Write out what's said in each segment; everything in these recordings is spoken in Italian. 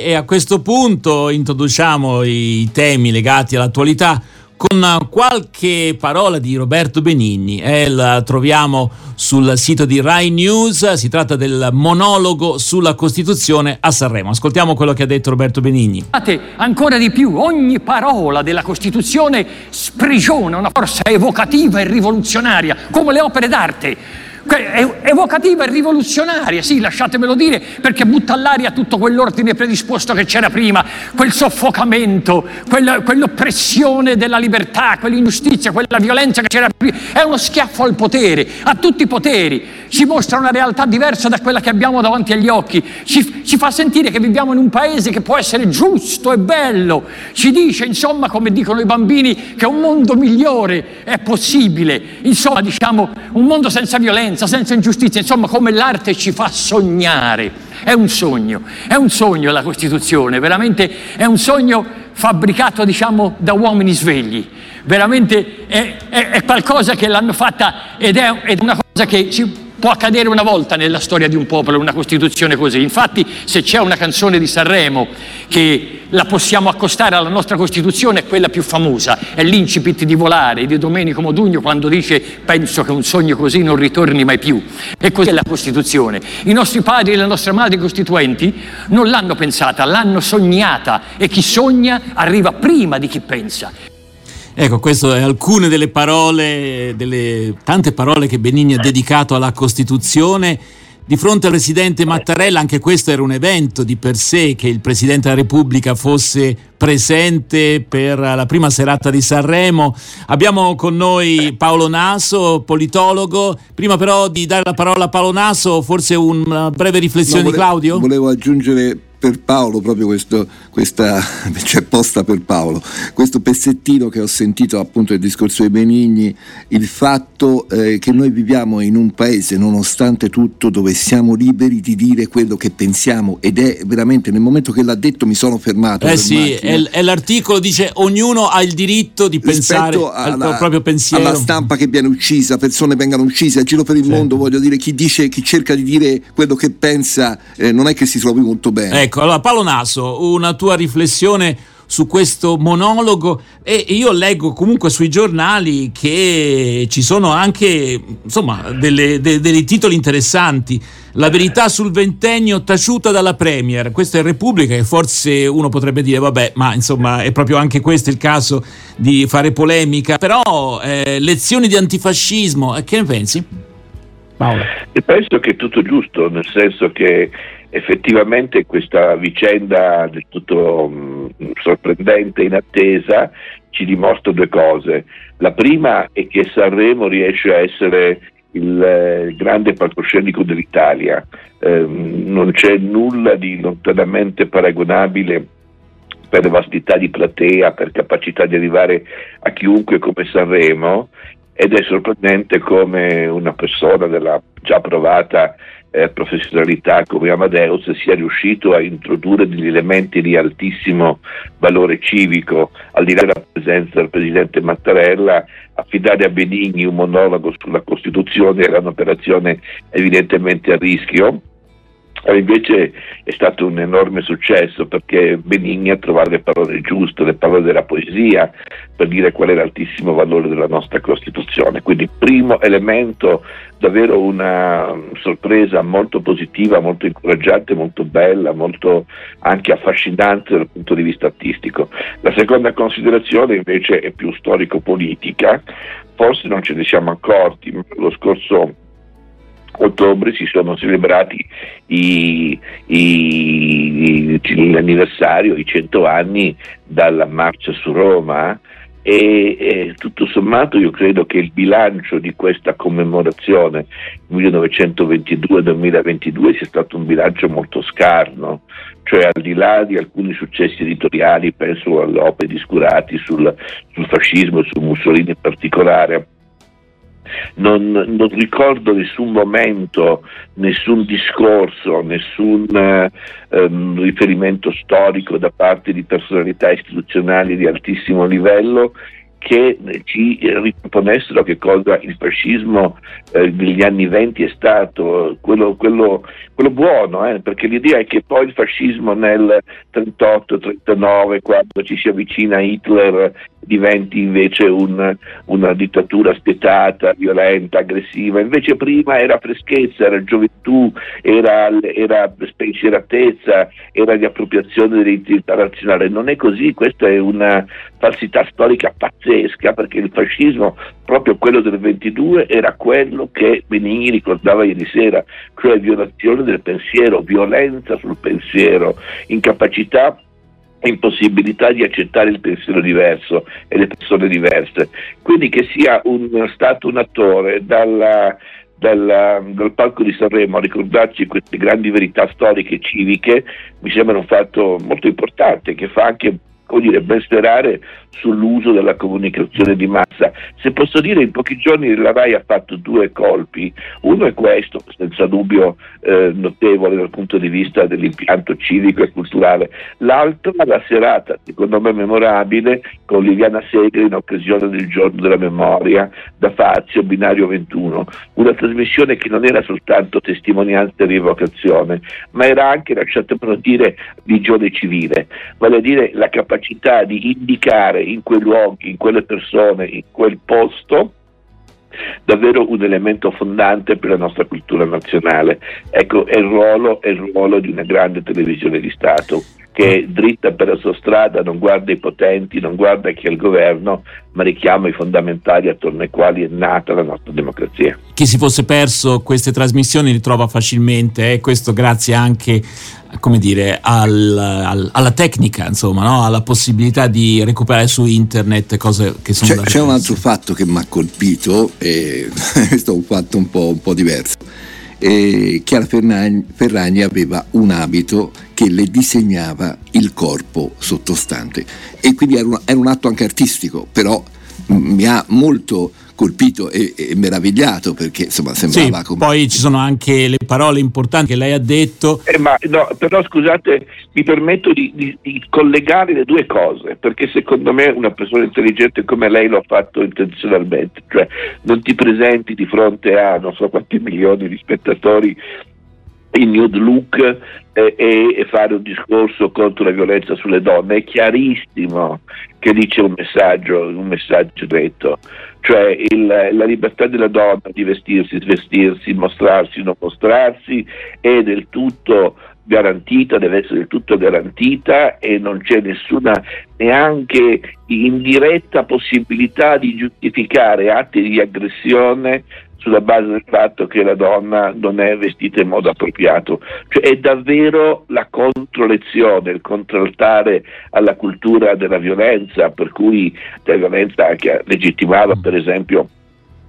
E a questo punto introduciamo i temi legati all'attualità con qualche parola di Roberto Benigni. Eh, la troviamo sul sito di Rai News. Si tratta del monologo sulla Costituzione a Sanremo. Ascoltiamo quello che ha detto Roberto Benigni. Ancora di più, ogni parola della Costituzione sprigiona una forza evocativa e rivoluzionaria, come le opere d'arte evocativa e rivoluzionaria, sì, lasciatemelo dire, perché butta all'aria tutto quell'ordine predisposto che c'era prima, quel soffocamento, quella, quell'oppressione della libertà, quell'ingiustizia, quella violenza che c'era prima. È uno schiaffo al potere, a tutti i poteri. Ci mostra una realtà diversa da quella che abbiamo davanti agli occhi. Ci, ci fa sentire che viviamo in un paese che può essere giusto e bello. Ci dice, insomma, come dicono i bambini, che un mondo migliore è possibile. Insomma, diciamo, un mondo senza violenza violenza, senza ingiustizia, insomma come l'arte ci fa sognare. È un sogno, è un sogno la Costituzione, veramente è un sogno fabbricato diciamo da uomini svegli, veramente è, è, è qualcosa che l'hanno fatta ed è, è una cosa che ci Può accadere una volta nella storia di un popolo una Costituzione così. Infatti, se c'è una canzone di Sanremo che la possiamo accostare alla nostra Costituzione, è quella più famosa, è l'incipit di Volare di Domenico Modugno quando dice penso che un sogno così non ritorni mai più. E così è la Costituzione. I nostri padri e le nostre madri costituenti non l'hanno pensata, l'hanno sognata e chi sogna arriva prima di chi pensa. Ecco, queste sono alcune delle parole, delle tante parole che Benigni ha dedicato alla Costituzione. Di fronte al Presidente Mattarella, anche questo era un evento di per sé, che il Presidente della Repubblica fosse presente per la prima serata di Sanremo. Abbiamo con noi Paolo Naso, politologo. Prima però di dare la parola a Paolo Naso, forse una breve riflessione no, volevo, di Claudio? Volevo aggiungere per Paolo, proprio questo, questa, cioè posta per Paolo, questo pezzettino che ho sentito appunto nel discorso dei Benigni, il fatto eh, che noi viviamo in un paese, nonostante tutto, dove siamo liberi di dire quello che pensiamo ed è veramente, nel momento che l'ha detto mi sono fermato. Eh sì, è, l'articolo dice ognuno ha il diritto di pensare alla, al proprio pensiero. Alla stampa che viene uccisa, persone vengano uccise a giro per il certo. mondo, voglio dire, chi dice, chi cerca di dire quello che pensa eh, non è che si trovi molto bene. Ecco, Ecco, allora Paolo Naso, una tua riflessione su questo monologo e io leggo comunque sui giornali che ci sono anche insomma delle, de, dei titoli interessanti la verità sul ventennio taciuta dalla Premier questa è Repubblica e forse uno potrebbe dire vabbè ma insomma è proprio anche questo il caso di fare polemica però eh, lezioni di antifascismo eh, che ne pensi? Paolo. E penso che è tutto giusto nel senso che effettivamente questa vicenda del tutto mh, mm, sorprendente, inattesa, ci dimostra due cose. La prima è che Sanremo riesce a essere il eh, grande palcoscenico dell'Italia, eh, non c'è nulla di lontanamente paragonabile per vastità di platea, per capacità di arrivare a chiunque come Sanremo ed è sorprendente come una persona della già provata eh, professionalità come Amadeus sia riuscito a introdurre degli elementi di altissimo valore civico, al di là della presenza del Presidente Mattarella, affidare a Benigni un monologo sulla Costituzione era un'operazione evidentemente a rischio invece è stato un enorme successo perché Benigni ha trovato le parole giuste, le parole della poesia per dire qual è l'altissimo valore della nostra Costituzione. Quindi primo elemento, davvero una sorpresa molto positiva, molto incoraggiante, molto bella, molto anche affascinante dal punto di vista artistico. La seconda considerazione invece è più storico-politica, forse non ce ne siamo accorti, ma lo scorso ottobre si sono celebrati i, i, i, l'anniversario, i 100 anni dalla marcia su Roma e, e, tutto sommato io credo che il bilancio di questa commemorazione 1922-2022 sia stato un bilancio molto scarno, cioè al di là di alcuni successi editoriali, penso alle opere di Scurati sul, sul fascismo su Mussolini in particolare, non, non, ricordo nessun momento, nessun discorso, nessun eh, ehm, riferimento storico da parte di personalità istituzionali di altissimo livello che ci riproponessero che cosa il fascismo eh, negli anni venti è stato, quello, quello, quello buono, eh, perché l'idea è che poi il fascismo nel 38-39, quando ci si avvicina a Hitler, diventi invece un, una dittatura spietata, violenta, aggressiva. Invece prima era freschezza, era gioventù, era, era spensieratezza, era di appropriazione dell'identità nazionale. Non è così, questa è una falsità storica pazzesca perché il fascismo, proprio quello del 22, era quello che Benigni ricordava ieri sera, cioè violazione del pensiero, violenza sul pensiero, incapacità impossibilità di accettare il pensiero diverso e le persone diverse. Quindi che sia un, stato un attore dalla, dalla, dal palco di Sanremo a ricordarci queste grandi verità storiche e civiche mi sembra un fatto molto importante che fa anche come dire, ben sperare sull'uso della comunicazione di massa. Se posso dire, in pochi giorni la RAI ha fatto due colpi. Uno è questo, senza dubbio eh, notevole dal punto di vista dell'impianto civico e culturale. L'altro la serata, secondo me memorabile, con Liliana Segre in occasione del giorno della memoria da Fazio, Binario 21. Una trasmissione che non era soltanto testimonianza e rievocazione, ma era anche, lasciatemelo dire, visione civile, vale a dire la capacità di indicare in quei luoghi, in quelle persone, in quel posto, davvero un elemento fondante per la nostra cultura nazionale. Ecco, è il ruolo, è il ruolo di una grande televisione di Stato che dritta per la sua strada, non guarda i potenti, non guarda chi è il governo, ma richiama i fondamentali attorno ai quali è nata la nostra democrazia. Chi si fosse perso queste trasmissioni li trova facilmente e eh? questo grazie anche come dire, al, al, alla tecnica, insomma, no? alla possibilità di recuperare su internet cose che sono... C'è, c'è un altro fatto che mi ha colpito, e questo è un fatto un po', un po diverso. E Chiara Ferragni, aveva un abito che le disegnava il corpo sottostante. E quindi era un, era un atto anche artistico, però mi ha molto colpito e, e meravigliato perché insomma sembrava sì, come... Poi ci sono anche le parole importanti che lei ha detto. Eh, ma no, però scusate, mi permetto di, di, di, collegare le due cose perché secondo me una persona intelligente come lei lo ha fatto intenzionalmente, cioè non ti presenti di fronte a non so quanti milioni di spettatori in nude look eh, e, fare un discorso contro la violenza sulle donne. È chiarissimo che dice un messaggio, un messaggio detto, cioè il, la libertà della donna di vestirsi, svestirsi, mostrarsi, non mostrarsi è del tutto garantita, deve essere del tutto garantita e non c'è nessuna neanche indiretta possibilità di giustificare atti di aggressione sulla base del fatto che la donna non è vestita in modo appropriato. Cioè è davvero la controlezione, il contraltare alla cultura della violenza, per cui la violenza che legittimava per esempio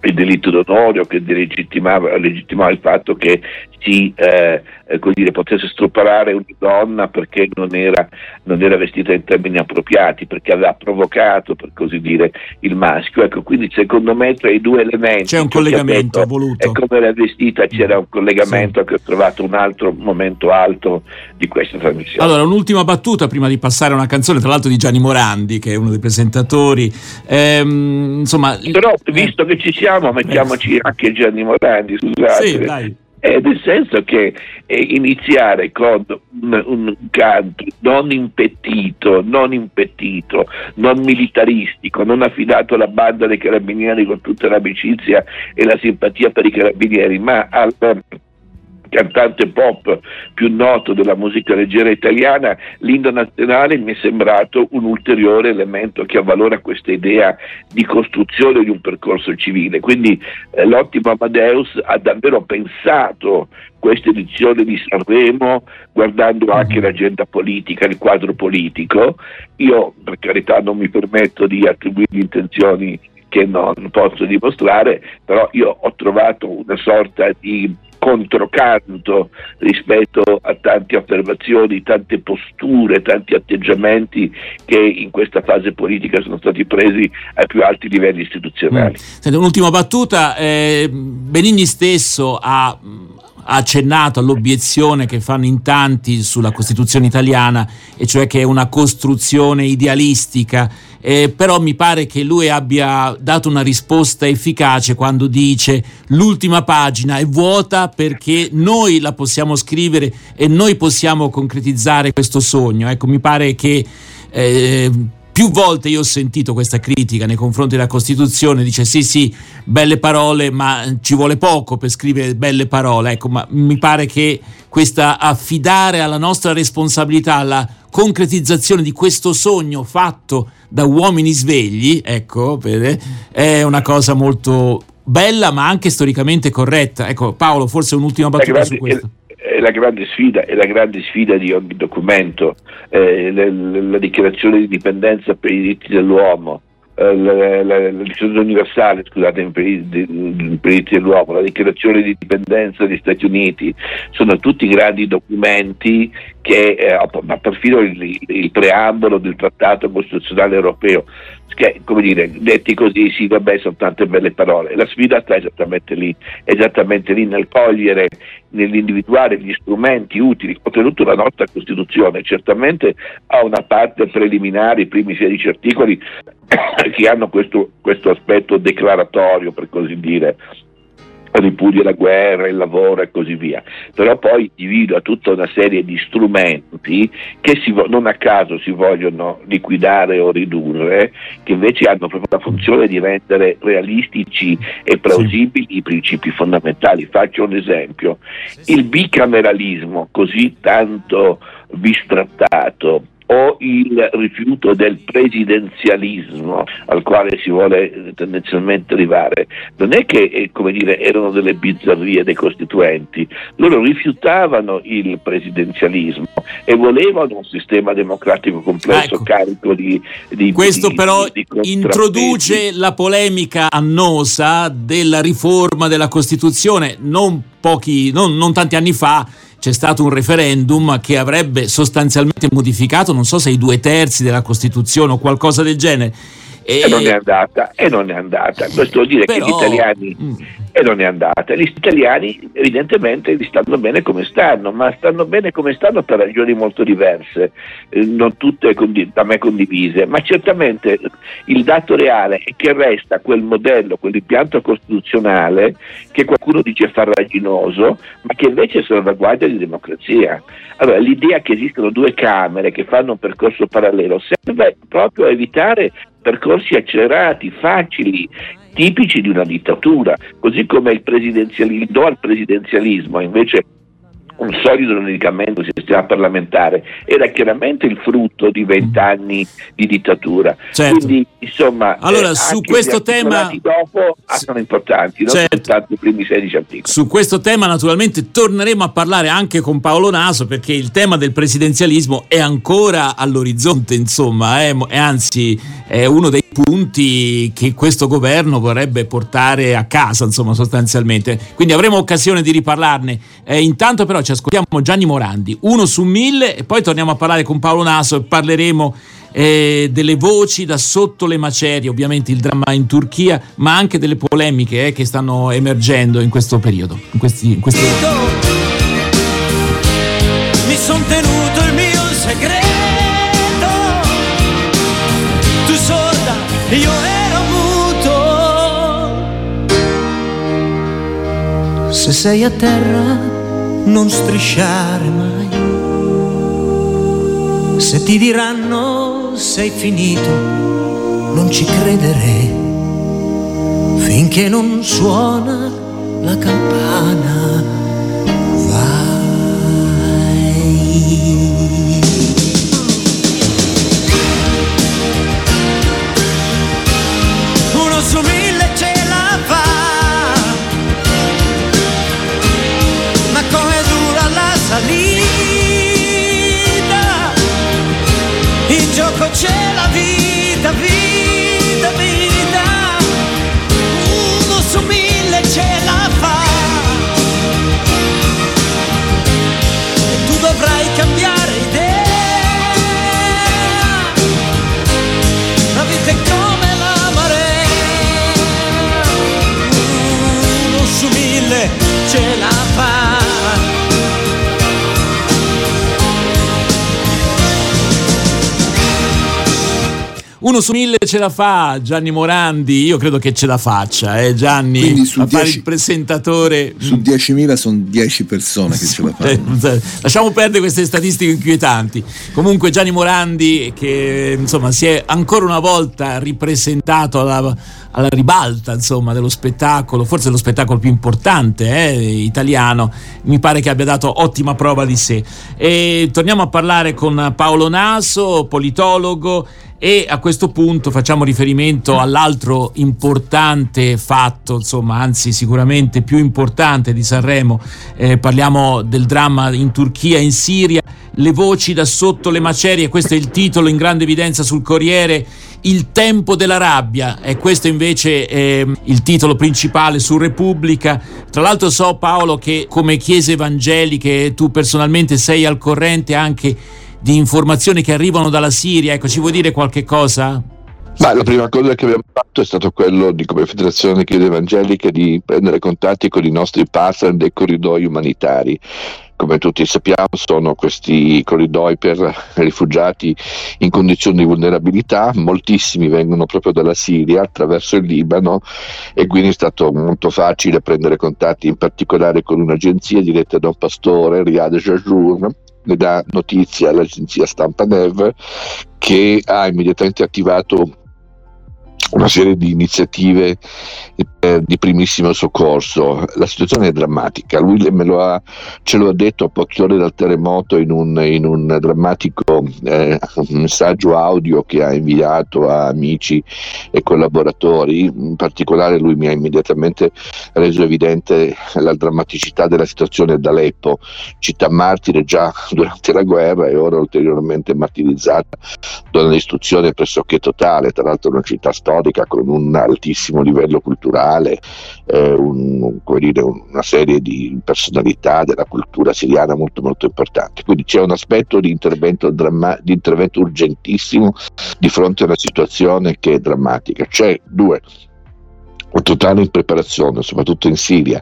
il delitto d'onore o che legittimava, legittimava il fatto che si eh, eh dire, potesse stropparare una donna perché non era, non era, vestita in termini appropriati, perché aveva provocato, per così dire, il maschio. Ecco, quindi secondo me tra i due elementi... C'è un collegamento detto, voluto. E come era vestita c'era un collegamento sì. che ho trovato un altro momento alto di questa trasmissione. Allora, un'ultima battuta prima di passare a una canzone, tra l'altro di Gianni Morandi, che è uno dei presentatori. Ehm, insomma, Però, visto che ci siamo, mettiamoci eh. anche Gianni Morandi, scusate. Sì, dai. Eh, nel senso che eh, iniziare con un, un, canto non impettito, non impettito, non militaristico, non affidato alla banda dei carabinieri con tutta l'amicizia e la simpatia per i carabinieri, ma al cantante pop più noto della musica leggera italiana, l'inno nazionale mi è sembrato un ulteriore elemento che avvalora questa idea di costruzione di un percorso civile. Quindi eh, l'ottimo Amadeus ha davvero pensato questa edizione di Sanremo guardando mhm. anche l'agenda politica, il quadro politico. Io per carità non mi permetto di attribuirgli intenzioni che non posso dimostrare, però io ho trovato una sorta di controcanto rispetto a tante affermazioni, tante posture, tanti atteggiamenti che in questa fase politica sono stati presi ai più alti livelli istituzionali. Mm. Un'ultima battuta, eh, Benigni stesso ha accennato all'obiezione che fanno in tanti sulla Costituzione italiana, e cioè che è una costruzione idealistica. Eh, però mi pare che lui abbia dato una risposta efficace quando dice l'ultima pagina è vuota perché noi la possiamo scrivere e noi possiamo concretizzare questo sogno. Ecco, mi pare che eh, più volte io ho sentito questa critica nei confronti della Costituzione, dice sì sì, belle parole, ma ci vuole poco per scrivere belle parole, ecco, ma mi pare che questa affidare alla nostra responsabilità la concretizzazione di questo sogno fatto da uomini svegli, ecco, è una cosa molto bella ma anche storicamente corretta. Ecco, Paolo, forse un'ultima battuta su questo è la grande sfida, è la grande sfida di ogni documento, eh, la, la, dichiarazione di indipendenza per i diritti dell'uomo, eh, la, dichiarazione universale, scusate, per diritti dell'uomo, la dichiarazione di indipendenza degli Stati Uniti, sono tutti grandi documenti che, eh, ma perfino il, il preambolo del trattato costituzionale europeo che, come dire, detti così, sì, vabbè, sono tante belle parole. La sfida sta esattamente lì, esattamente lì nel cogliere, nell'individuare gli strumenti utili. Oltretutto la nostra Costituzione certamente ha una parte preliminare, i primi 16 articoli, che hanno questo, questo aspetto declaratorio, per così dire, ripudia la guerra, il lavoro e così via, però poi individua tutta una serie di strumenti che si, non a caso si vogliono liquidare o ridurre, che invece hanno proprio la funzione di rendere realistici e plausibili sì. i principi fondamentali. Faccio un esempio, il bicameralismo così tanto bistrattato o il rifiuto del presidenzialismo al quale si vuole tendenzialmente arrivare. Non è che eh, come dire, erano delle bizzarrie dei costituenti, loro rifiutavano il presidenzialismo e volevano un sistema democratico complesso ecco. carico di, di Questo di, però di introduce la polemica annosa della riforma della Costituzione non, pochi, non, non tanti anni fa c'è stato un referendum che avrebbe sostanzialmente modificato, non so se i due terzi della Costituzione o qualcosa del genere. E, e non è andata, e non è andata. Questo vuol dire Però, che gli italiani mm e non è andata. Gli italiani evidentemente stanno bene come stanno, ma stanno bene come stanno per ragioni molto diverse, eh, non tutte da me condivise, ma certamente il dato reale è che resta quel modello, quell'impianto costituzionale che qualcuno dice farraginoso, ma che invece è salvaguardia di democrazia. Allora, l'idea che esistono due Camere che fanno un percorso parallelo serve proprio a evitare percorsi accelerati, facili, tipici di una dittatura, così come il, presidenzialismo, il do al presidenzialismo invece un solido radicamento del sistema parlamentare era chiaramente il frutto di vent'anni di dittatura. Certo. Quindi, insomma, allora, eh, su questo tema dopo sono importanti, non certo. soltanto i primi 16 articoli. Su questo tema naturalmente torneremo a parlare anche con Paolo Naso perché il tema del presidenzialismo è ancora all'orizzonte, insomma, eh, e anzi è uno dei punti che questo governo vorrebbe portare a casa, insomma, sostanzialmente. Quindi avremo occasione di riparlarne. Eh, intanto però ci ascoltiamo Gianni Morandi, uno su mille, e poi torniamo a parlare con Paolo Naso e parleremo eh, delle voci da sotto le macerie, ovviamente il dramma in Turchia, ma anche delle polemiche eh, che stanno emergendo in questo periodo. In questi, in questi... Mi son tenuto il mio segreto, tu sorda, io ero muto. Se sei a terra non strisciare mai. Se ti diranno sei finito, non ci credere finché non suona la campana. C'è la uno su mille ce la fa Gianni Morandi, io credo che ce la faccia, eh Gianni, Quindi su a fare 10 il presentatore. Su 10.000 sono 10 persone che ce la fanno. Eh, Lasciamo perdere queste statistiche inquietanti. Comunque Gianni Morandi che insomma si è ancora una volta ripresentato alla, alla ribalta insomma, dello spettacolo, forse lo spettacolo più importante eh, italiano, mi pare che abbia dato ottima prova di sé. E torniamo a parlare con Paolo Naso, politologo e a questo punto facciamo riferimento all'altro importante fatto, insomma, anzi sicuramente più importante di Sanremo, eh, parliamo del dramma in Turchia in Siria, le voci da sotto le macerie, questo è il titolo in grande evidenza sul Corriere, il tempo della rabbia e questo invece è il titolo principale su Repubblica. Tra l'altro so Paolo che come chiese evangeliche tu personalmente sei al corrente anche di informazioni che arrivano dalla Siria. Ecco, ci vuoi dire qualche cosa? Ma la prima cosa che abbiamo fatto è stato quello di come Federazione Chiesa Evangelica di prendere contatti con i nostri partner dei corridoi umanitari. Come tutti sappiamo sono questi corridoi per rifugiati in condizioni di vulnerabilità, moltissimi vengono proprio dalla Siria attraverso il Libano e quindi è stato molto facile prendere contatti in particolare con un'agenzia diretta da un pastore, Riyad Jajour, ne dà notizia all'agenzia stampa Nev che ha immediatamente attivato una serie di iniziative eh, di primissimo soccorso. La situazione è drammatica, lui lo ha, ce lo ha detto a poche ore dal terremoto in un, in un drammatico eh, messaggio audio che ha inviato a amici e collaboratori, in particolare lui mi ha immediatamente reso evidente la drammaticità della situazione ad Aleppo, città martire già durante la guerra e ora ulteriormente martirizzata da una distruzione pressoché totale, tra l'altro una città storica con un altissimo livello culturale, eh, un, dire, una serie di personalità della cultura siriana molto molto importanti. Quindi c'è un aspetto di intervento, dramma- di intervento urgentissimo di fronte a una situazione che è drammatica. C'è due totale impreparazione, soprattutto in Siria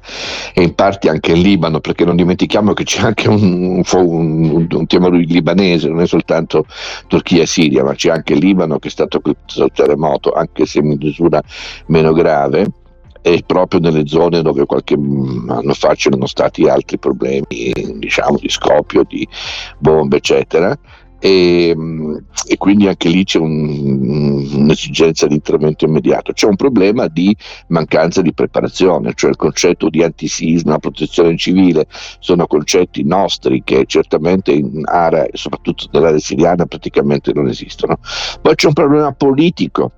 e in parte anche in Libano, perché non dimentichiamo che c'è anche un, un, un, un tema libanese, non è soltanto Turchia e Siria, ma c'è anche Libano che è stato colpito dal terremoto, anche se in misura meno grave e proprio nelle zone dove qualche anno fa c'erano stati altri problemi diciamo di scoppio di bombe eccetera e, e, quindi anche lì c'è un, un'esigenza di intervento immediato. C'è un problema di mancanza di preparazione, cioè il concetto di antisisma, protezione civile, sono concetti nostri che certamente in area, soprattutto nell'area siriana, praticamente non esistono. Poi c'è un problema politico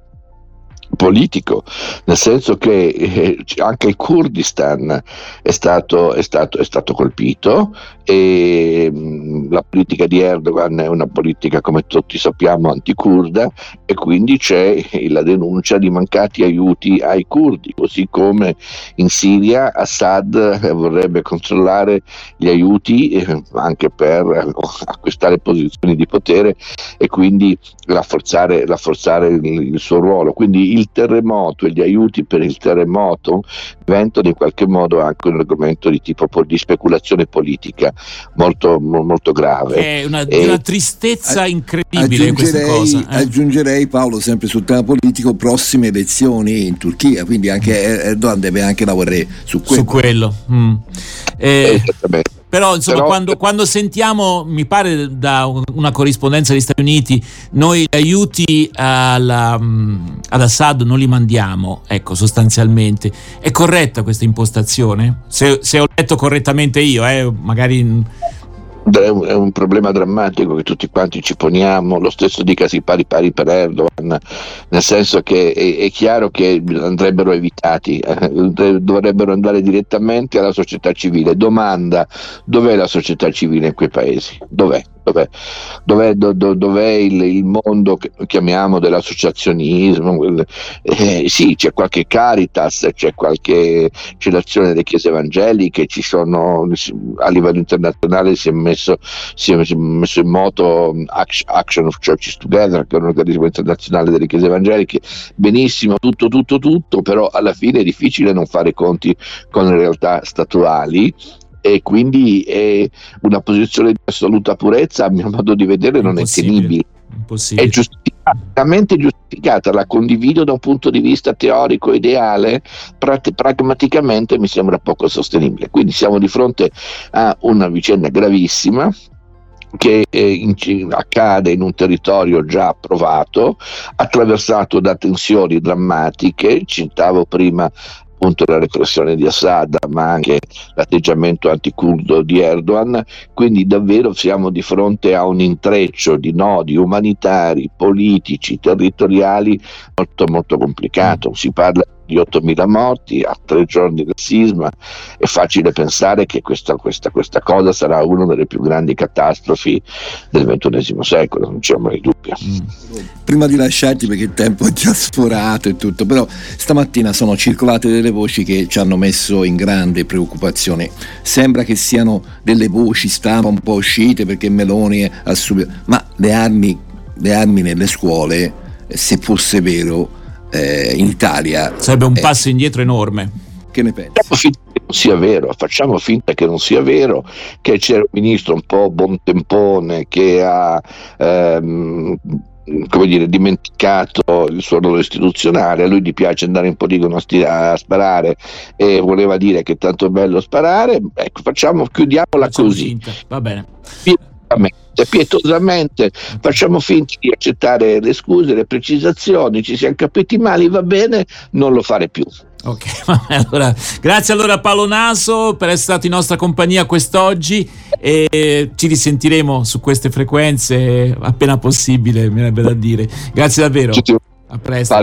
politico, nel senso che eh, anche il Kurdistan è stato, è stato, è stato colpito e mh, la politica di Erdogan è una politica, come tutti sappiamo, anticurda e quindi c'è la denuncia di mancati aiuti ai curdi, così come in Siria Assad vorrebbe controllare gli aiuti eh, anche per acquistare posizioni di potere e quindi rafforzare, rafforzare il, il suo ruolo. Quindi il terremoto e gli aiuti per il terremoto diventano in qualche modo anche un argomento di tipo di speculazione politica molto, molto grave. È una, e, una tristezza incredibile questa cosa. Eh? Aggiungerei Paolo sempre sul tema politico prossime elezioni in Turchia, quindi anche Erdogan deve anche lavorare su quello. Su quello. Mm. Eh, Esattamente. Però, insomma, Però, quando, quando, sentiamo, mi pare da una corrispondenza degli Stati Uniti, noi gli aiuti alla, mm, ad Assad non li mandiamo, ecco, sostanzialmente. È corretta questa impostazione? Se, se ho letto correttamente io, eh, magari è un problema drammatico che tutti quanti ci poniamo, lo stesso dicasi pari pari per Erdogan, nel senso che è, è chiaro che andrebbero evitati, eh, dovrebbero andare direttamente alla società civile. Domanda, dov'è la società civile in quei paesi? Dov'è? Dov'è, dov'è, do, do, dov'è il, il, mondo che chiamiamo dell'associazionismo? Eh, sì, c'è qualche Caritas, c'è qualche c'è l'azione delle chiese evangeliche, ci sono a livello internazionale si è messo, si è messo in moto Action of Churches Together, che è un organismo internazionale delle chiese evangeliche. Benissimo, tutto, tutto, tutto, però alla fine è difficile non fare conti con le realtà statuali e quindi è una posizione di assoluta purezza a mio modo di vedere non è tenibile. È giustificata veramente giustificata, la condivido da un punto di vista teorico ideale, prat- pragmaticamente mi sembra poco sostenibile. Quindi siamo di fronte a una vicenda gravissima che eh, in, accade in un territorio già provato, attraversato da tensioni drammatiche, citavo prima appunto la repressione di Assad, ma anche l'atteggiamento anticurdo di Erdogan, quindi davvero siamo di fronte a un intreccio di nodi umanitari, politici, territoriali molto molto complicato. Si parla di 8.000 morti a tre giorni del sisma, è facile pensare che questa, questa, questa cosa sarà una delle più grandi catastrofi del XXI secolo, non c'è mai dubbio. Mm. Prima di lasciarti, perché il tempo è già sforato e tutto, però stamattina sono circolate delle voci che ci hanno messo in grande preoccupazione. Sembra che siano delle voci stampa un po' uscite perché Meloni ha subito... Ma le armi, le armi nelle scuole, se fosse vero, eh, in Italia. Sarebbe un eh, passo indietro enorme. Che ne pensi? Facciamo finta che non sia vero, facciamo finta che non sia vero, che c'è un ministro un po' buontempone che ha ehm, come dire, dimenticato il suo ruolo istituzionale, a lui gli piace andare in poligono a, sti- a sparare e voleva dire che è tanto bello sparare, ecco, facciamo, chiudiamola facciamo così. Finta. Va bene pietosamente, facciamo finta di accettare le scuse, le precisazioni, ci siamo capiti male, va bene, non lo fare più. Ok, allora, grazie allora Paolo Naso per essere stato in nostra compagnia quest'oggi e ci risentiremo su queste frequenze appena possibile, mi avrebbe da dire. Grazie davvero. A presto.